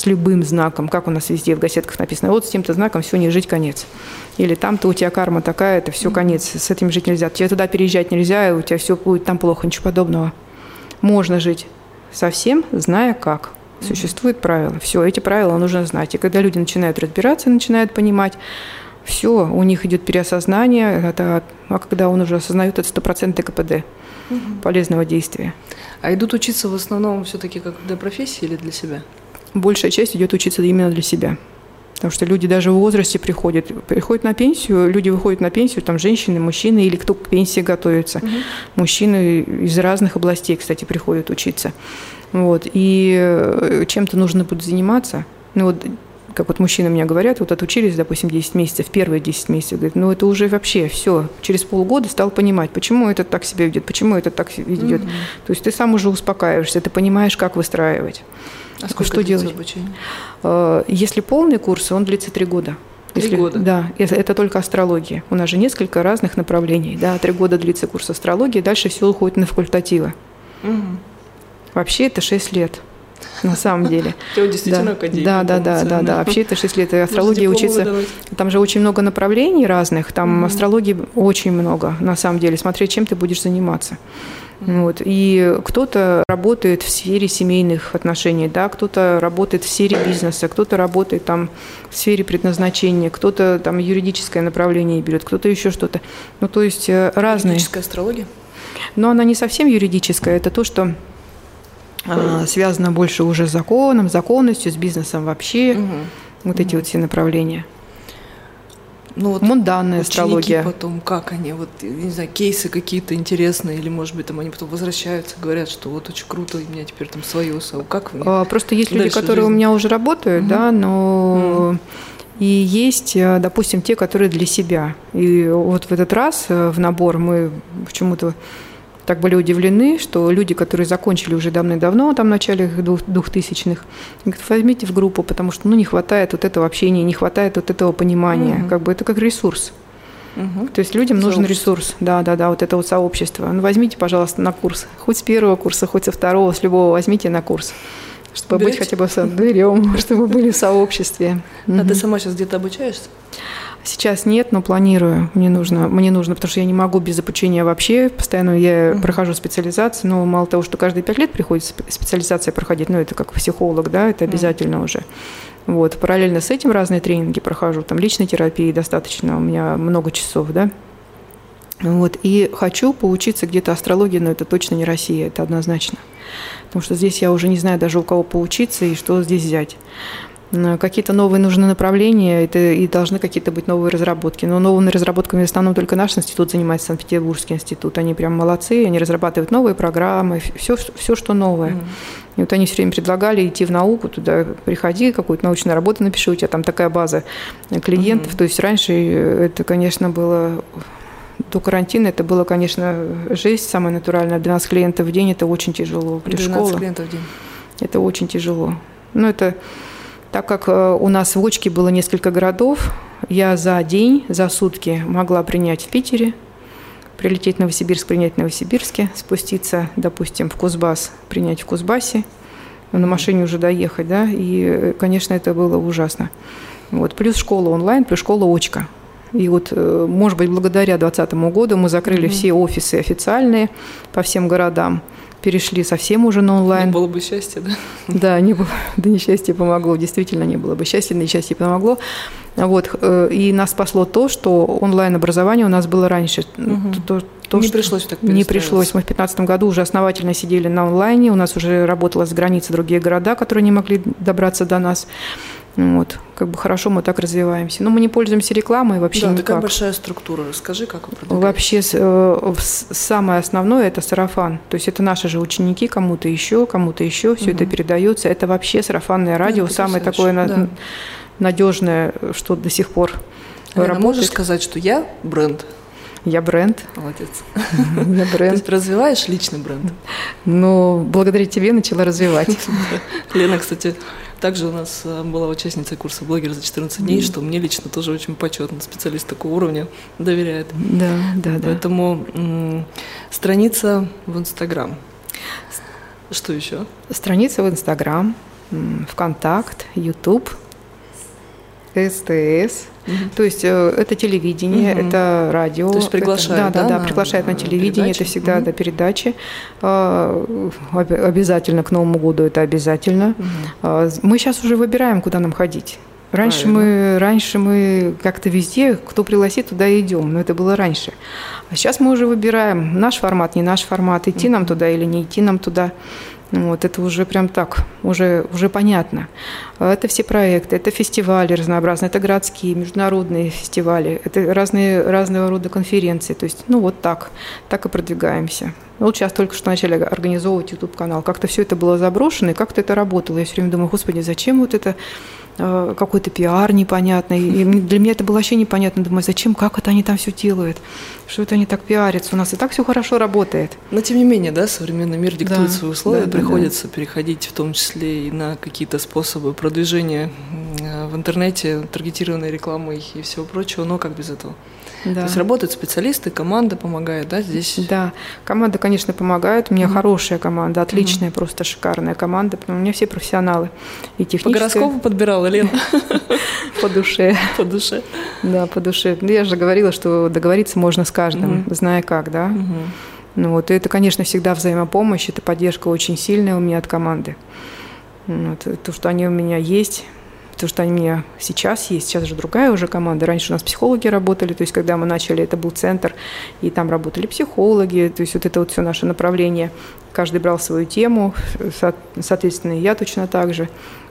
с любым знаком, как у нас везде в газетках написано, вот с тем-то знаком все, не жить, конец. Или там-то у тебя карма такая, это все конец, с этим жить нельзя. Тебе туда переезжать нельзя, и у тебя все будет там плохо, ничего подобного. Можно жить совсем, зная как. Существуют правила. Все, эти правила нужно знать. И когда люди начинают разбираться, начинают понимать, все, у них идет переосознание, это, а когда он уже осознает, это стопроцентный КПД полезного действия. А идут учиться в основном все-таки как для профессии или для себя? Большая часть идет учиться именно для себя. Потому что люди даже в возрасте приходят, приходят на пенсию, люди выходят на пенсию, там женщины, мужчины, или кто к пенсии готовится. Мужчины из разных областей, кстати, приходят учиться. Вот. И э, чем-то нужно будет заниматься. Ну вот, как вот мужчины мне говорят, вот отучились, допустим, 10 месяцев, первые 10 месяцев, говорят, ну это уже вообще все. Через полгода стал понимать, почему этот так себя ведет, почему этот так ведет. То есть ты сам уже успокаиваешься, ты понимаешь, как выстраивать. А сколько что делать? обучение? Э, Если полный курс, он длится три года. Три Если- года? Да, это, это только астрология. У нас же несколько разных направлений. Да, три года длится курс астрологии, дальше все уходит на факультативы. Мгм. Вообще это 6 лет, на самом деле. Вот действительно академия. Да, да, да, да, да. Вообще это 6 лет. И Можно астрология дипломы учиться. Там же очень много направлений разных. Там астрологии очень много, на самом деле. Смотри, чем ты будешь заниматься. Вот. И кто-то работает в сфере семейных отношений, да, кто-то работает в сфере бизнеса, кто-то работает там в сфере предназначения, кто-то там юридическое направление берет, кто-то еще что-то. Ну, то есть э, разные. Юридическая астрология? Но она не совсем юридическая, это то, что связано больше уже с законом, законностью, с бизнесом вообще. Мгм. Вот эти вот все направления. Ну вот Мунданная астрология. потом, как они, вот, не знаю, кейсы какие-то интересные, или, может быть, там они потом возвращаются, говорят, что вот очень круто, у меня теперь там свое САУ. Как вы? А, Просто есть люди, которые у жизнь. меня уже работают, да, но и есть, э, допустим, те, которые для себя. И вот в этот раз в набор мы почему-то так были удивлены, что люди, которые закончили уже давно-давно, там в начале двух- двухтысячных, говорят, возьмите в группу, потому что ну, не хватает вот этого общения, не хватает вот этого понимания. Мгм. Как бы это как ресурс. Мгм. То есть людям нужен ресурс. Да, да, да, вот это вот сообщество. Ну, возьмите, пожалуйста, на курс. Хоть с первого курса, хоть со второго, с любого возьмите на курс. Чтобы быть Берете? хотя бы со- берем, чтобы были в сообществе. А ты сама сейчас где-то обучаешься? Сейчас нет, но планирую. Мне нужно, мне нужно, потому что я не могу без обучения вообще. Постоянно я Мгм. прохожу специализацию, но мало того, что каждые пять лет приходится спе- специализация проходить, ну это как психолог, да, это обязательно уже. Вот, параллельно с этим разные тренинги прохожу, там личной терапии достаточно, у меня много часов, да. Вот. И хочу поучиться где-то астрологии, но это точно не Россия, это однозначно. Потому что здесь я уже не знаю даже у кого поучиться и что здесь взять. Какие-то новые нужны направления, это и должны какие-то быть новые разработки. Но новыми разработками в основном только наш институт занимается, Санкт-Петербургский институт. Они прям молодцы, они разрабатывают новые программы, все, все что новое. Mm. И вот они все время предлагали идти в науку, туда приходи, какую-то научную работу напиши, у тебя там такая база клиентов. Mm. То есть раньше это, конечно, было до карантина это было, конечно, жесть самая натуральная. 12 клиентов в день – это очень тяжело. При 12 школе. клиентов в день. Это очень тяжело. Но это так как э, у нас в Очке было несколько городов, я за день, за сутки могла принять в Питере, прилететь в Новосибирск, принять в Новосибирске, спуститься, допустим, в Кузбасс, принять в Кузбассе, на машине уже доехать, да, и, э, конечно, это было ужасно. Вот, плюс школа онлайн, плюс школа очка. И вот, э, может быть, благодаря 2020 году мы закрыли mm-hmm. все офисы официальные по всем городам перешли совсем уже на онлайн. Не было бы счастья, да? Да, не было, да несчастье помогло, действительно не было бы счастья, несчастье помогло. Вот, э, и нас спасло то, что онлайн-образование у нас было раньше. Угу. То, то, не что пришлось так Не пришлось. Мы в 2015 году уже основательно сидели на онлайне, у нас уже работала с границы другие города, которые не могли добраться до нас. Вот, как бы хорошо мы так развиваемся. Но мы не пользуемся рекламой вообще да, никак. такая большая структура. Расскажи, как вы продвигаетесь? Вообще э, самое основное – это сарафан. То есть это наши же ученики, кому-то еще, кому-то еще, все угу. это передается. Это вообще сарафанное радио, ну, самое такое да. надежное, что до сих пор Лена, работает. можешь сказать, что я бренд? Я бренд. Молодец. Я бренд. То есть развиваешь личный бренд? Ну, благодаря тебе начала развивать. Лена, кстати, также у нас э, была участница курса блогер за 14 дней, mm. что мне лично тоже очень почетно. Специалист такого уровня доверяет. Да, да, да. Поэтому м- страница в Инстаграм. Что еще? Страница в Инстаграм, ВКонтакт, Ютуб, СТС. Угу. То есть э, это телевидение, угу. это радио. То есть приглашают, это, да, да, да, приглашают на, на телевидение, передачи? это всегда угу. да, передачи. А, обязательно к Новому году это обязательно. Угу. Мы сейчас уже выбираем, куда нам ходить. Раньше мы, раньше мы как-то везде, кто пригласит, туда и идем, но это было раньше. А сейчас мы уже выбираем наш формат, не наш формат, идти нам туда или не идти нам туда. Вот, это уже прям так, уже, уже понятно. Это все проекты, это фестивали разнообразные, это городские, международные фестивали, это разные, разного рода конференции. То есть, ну вот так, так и продвигаемся. Вот сейчас только что начали организовывать YouTube-канал. Как-то все это было заброшено, и как-то это работало. Я все время думаю, господи, зачем вот это какой-то пиар непонятный. И для меня это было вообще непонятно. Думаю, зачем, как это они там все делают? Что это они так пиарятся? У нас и так все хорошо работает. Но тем не менее, да, современный мир диктует да, свои условия, да, приходится да. переходить в том числе и на какие-то способы продвижения в интернете, таргетированной рекламой и всего прочего, но как без этого? Да. То есть работают специалисты, команда помогает, да, здесь? Да, команда, конечно, помогает. У меня mm хорошая команда, отличная, mm просто шикарная команда, потому у меня все профессионалы. И техническая... По гороскопу подбирала, Лена? По душе. По душе. Да, по душе. Ну, я же говорила, что договориться можно с каждым, зная как, да. Ну вот, и это, конечно, всегда взаимопомощь, это поддержка очень сильная у меня от команды. Вот, то, что они у меня есть, то, что они у меня сейчас есть, сейчас же другая уже команда. Раньше у нас психологи работали, то есть когда мы начали, это был центр, и там работали психологи, то есть вот это вот все наше направление. Каждый брал свою тему, соответственно, и я точно так же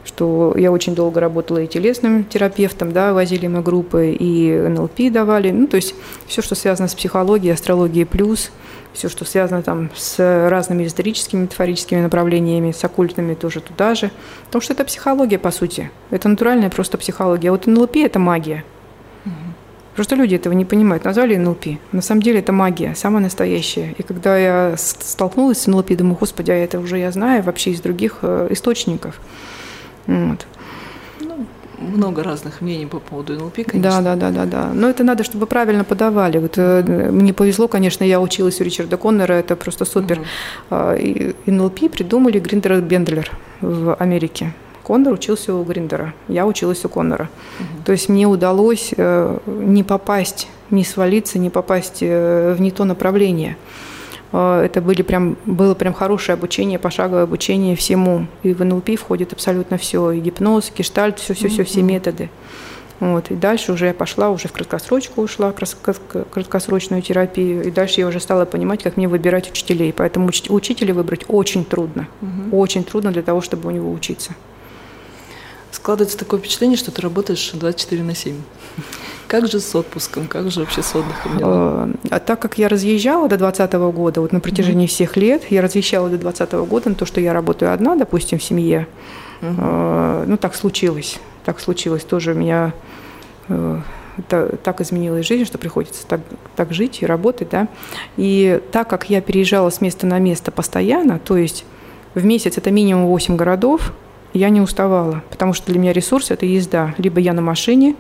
что я очень долго работала и телесным терапевтом, да, возили мы группы, и НЛП давали, ну, то есть все, что связано с психологией, астрологией плюс, все, что связано там с разными эзотерическими, метафорическими направлениями, с оккультными тоже туда же, потому что это психология, по сути, это натуральная просто психология, а вот НЛП – это магия. Просто люди этого не понимают. Назвали НЛП. На самом деле это магия, самая настоящая. И когда я столкнулась с НЛП, думаю, господи, а это уже я знаю вообще из других э, источников. Вот. Ну, много разных мнений по поводу НЛП, конечно. Да, да, да, да, да. Но это надо, чтобы правильно подавали. Вот э, мне повезло, конечно, я училась у Ричарда Коннора, это просто супер. И НЛП придумали Гриндер Бендлер в Америке. Коннор учился у Гриндера, я училась у Коннора. Угу. То есть мне удалось э, не попасть, не свалиться, не попасть э, в не то направление. Э, это были прям, было прям хорошее обучение, пошаговое обучение всему. И в НЛП входит абсолютно все. И гипноз, гештальт, все-все-все, все методы. Вот, и дальше уже я пошла, уже в краткосрочку ушла, краткосрочную терапию, и дальше я уже стала понимать, как мне выбирать учителей. Поэтому уч- учителя выбрать очень трудно. Угу. Очень трудно для того, чтобы у него учиться. Складывается такое впечатление, что ты работаешь 24 на 7. Как же с отпуском, как же вообще с отдыхом? А, а так как я разъезжала до 2020 года, вот на протяжении mm всех лет, я разъезжала до 2020 года на то, что я работаю одна, допустим, в семье, mm ну так случилось, так случилось тоже у меня это, так изменилась жизнь, что приходится так, так жить и работать, да. И так как я переезжала с места на место постоянно, то есть в месяц это минимум 8 городов, я не уставала, потому что для меня ресурс – это езда. Либо я на машине,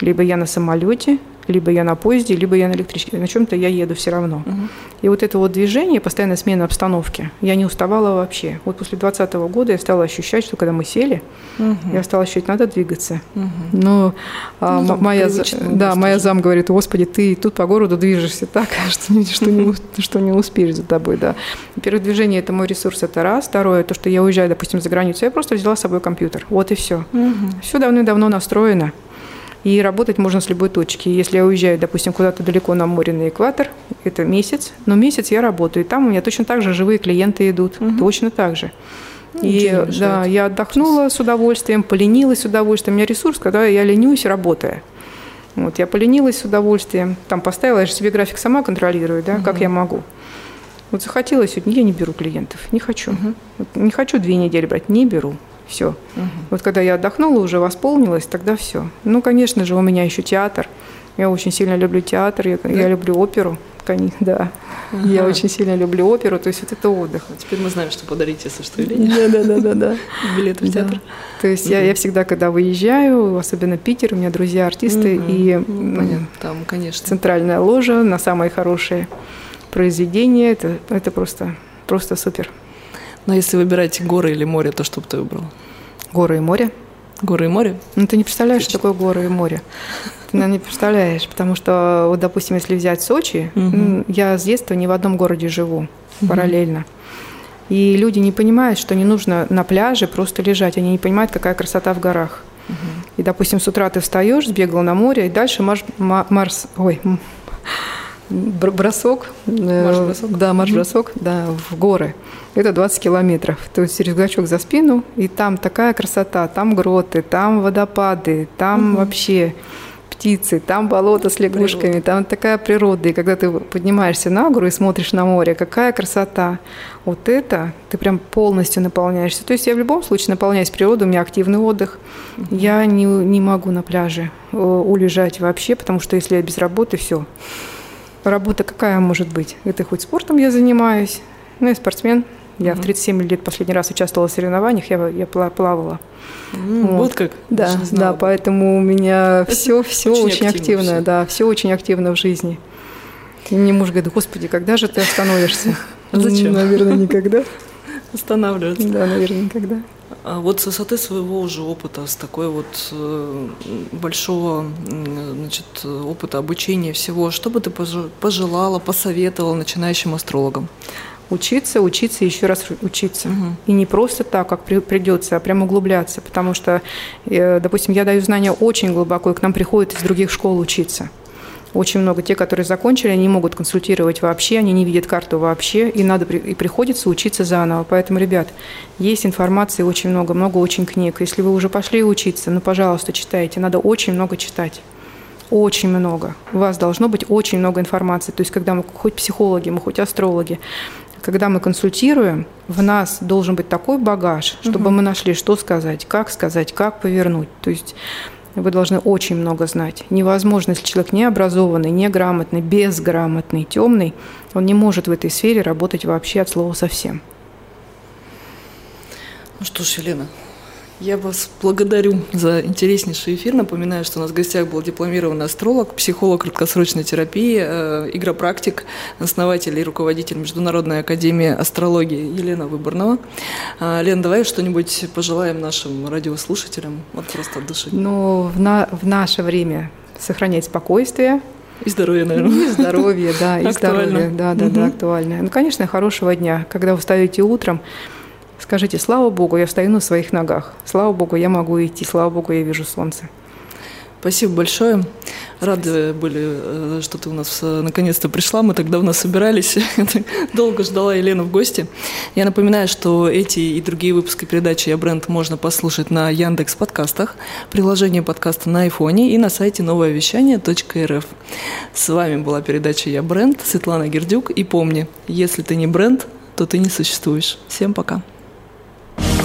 либо я на самолете, либо я на поезде, либо я на электричке. На чем-то я еду все равно. Угу. И вот это вот движение, постоянная смена обстановки, я не уставала вообще. Вот после 2020 года я стала ощущать, что когда мы сели, угу. я стала ощущать, надо двигаться. Угу. Но а, ну, моя, да, моя зам говорит, господи, ты тут по городу движешься так, что, что, не, что не успеешь за тобой. Да. Первое движение – это мой ресурс, это раз. Второе – то, что я уезжаю, допустим, за границу, я просто взяла с собой компьютер. Вот и все. Угу. Все давным-давно настроено. И работать можно с любой точки. Если я уезжаю, допустим, куда-то далеко на море, на экватор, это месяц, но месяц я работаю. И там у меня точно так же живые клиенты идут. Угу. Точно так же. Ну, и да, я отдохнула с удовольствием, поленилась с удовольствием. У меня ресурс, когда я ленюсь, работая. Вот, я поленилась с удовольствием. Там поставила, я же себе график сама контролирую, да, угу. как я могу. Вот захотелось сегодня, я не беру клиентов, не хочу. Угу. Вот, не хочу две недели брать, не беру. Все. Угу. Вот когда я отдохнула, уже восполнилась, тогда все. Ну, конечно же, у меня еще театр. Я очень сильно люблю театр, я, да? я люблю оперу. Да. Ага. Я очень сильно люблю оперу, то есть вот это отдых. А теперь мы знаем, что подарить, если что, или нет. Да, да, да, да, да. Билеты в театр. То есть я, всегда, когда выезжаю, особенно Питер, у меня друзья артисты, угу. и Понятно. там, конечно. Центральная ложа на самые хорошие произведения. Это, это просто, просто супер. Но если выбирать горы или море, то что бы ты выбрал? Горы и море. Горы и море? Ну, ты не представляешь, Отлично. что такое горы и море. Ты, наверное, не представляешь, потому что, вот, допустим, если взять Сочи, угу. я с детства ни в одном городе живу угу. параллельно. И люди не понимают, что не нужно на пляже просто лежать. Они не понимают, какая красота в горах. Угу. И, допустим, с утра ты встаешь, сбегал на море, и дальше марш, марс, ой, бросок, э, марш-бросок, да, марш-бросок, да, в горы. Это 20 километров. То есть рюкзачок за спину, и там такая красота, там гроты, там водопады, там угу. вообще птицы, там болото с лягушками, природа. там такая природа. И когда ты поднимаешься на гору и смотришь на море, какая красота. Вот это ты прям полностью наполняешься. То есть я в любом случае наполняюсь природой, у меня активный отдых. Я не, не могу на пляже э, улежать вообще, потому что если я без работы, все. Работа какая может быть? Это хоть спортом я занимаюсь, ну, я спортсмен. Я угу. в 37 лет последний раз участвовала в соревнованиях, я, я плавала. Mm, вот. вот как? Да, да, поэтому у меня все, все очень, очень активно, активно да, все очень активно в жизни. И мне муж говорит, господи, когда же ты остановишься? Зачем? Наверное, никогда. Останавливаться. Да, наверное, никогда. А вот с высоты своего уже опыта, с такой вот э, большого значит, опыта обучения всего, что бы ты пожелала, посоветовала начинающим астрологам? Учиться, учиться и еще раз учиться. Угу. И не просто так, как при, придется, а прям углубляться. Потому что, э, допустим, я даю знания очень глубоко, и к нам приходят из других школ учиться. Очень много. Те, которые закончили, они не могут консультировать вообще, они не видят карту вообще, и, надо, и приходится учиться заново. Поэтому, ребят, есть информации очень много, много очень книг. Если вы уже пошли учиться, ну, пожалуйста, читайте. Надо очень много читать. Очень много. У вас должно быть очень много информации. То есть, когда мы хоть психологи, мы хоть астрологи, когда мы консультируем, в нас должен быть такой багаж, чтобы угу. мы нашли, что сказать, как сказать, как повернуть. То есть вы должны очень много знать. Невозможно, если человек необразованный, неграмотный, безграмотный, темный, он не может в этой сфере работать вообще от слова совсем. Ну что ж, Елена, я вас благодарю за интереснейший эфир. Напоминаю, что у нас в гостях был дипломированный астролог, психолог краткосрочной терапии, э, игропрактик, основатель и руководитель Международной академии астрологии Елена Выборнова. Э, Лен, давай что-нибудь пожелаем нашим радиослушателям, вот просто от души. Ну, в, на, в наше время сохранять спокойствие, и здоровье, наверное. И здоровье, да, и здоровье, да, да, да, актуально. Ну, конечно, хорошего дня. Когда вы встаете утром, Скажите, слава Богу, я встаю на своих ногах. Слава Богу, я могу идти. Слава Богу, я вижу солнце. Спасибо большое. Рады были, э, что ты у нас э, наконец-то пришла. Мы так давно собирались. Долго ждала Елену в гости. Я напоминаю, что эти и другие выпуски передачи «Я бренд» можно послушать на Яндекс подкастах, приложении подкаста на айфоне и на сайте новое вещание.рф. С вами была передача «Я бренд» Светлана Гердюк. И помни, если ты не бренд, то ты не существуешь. Всем пока.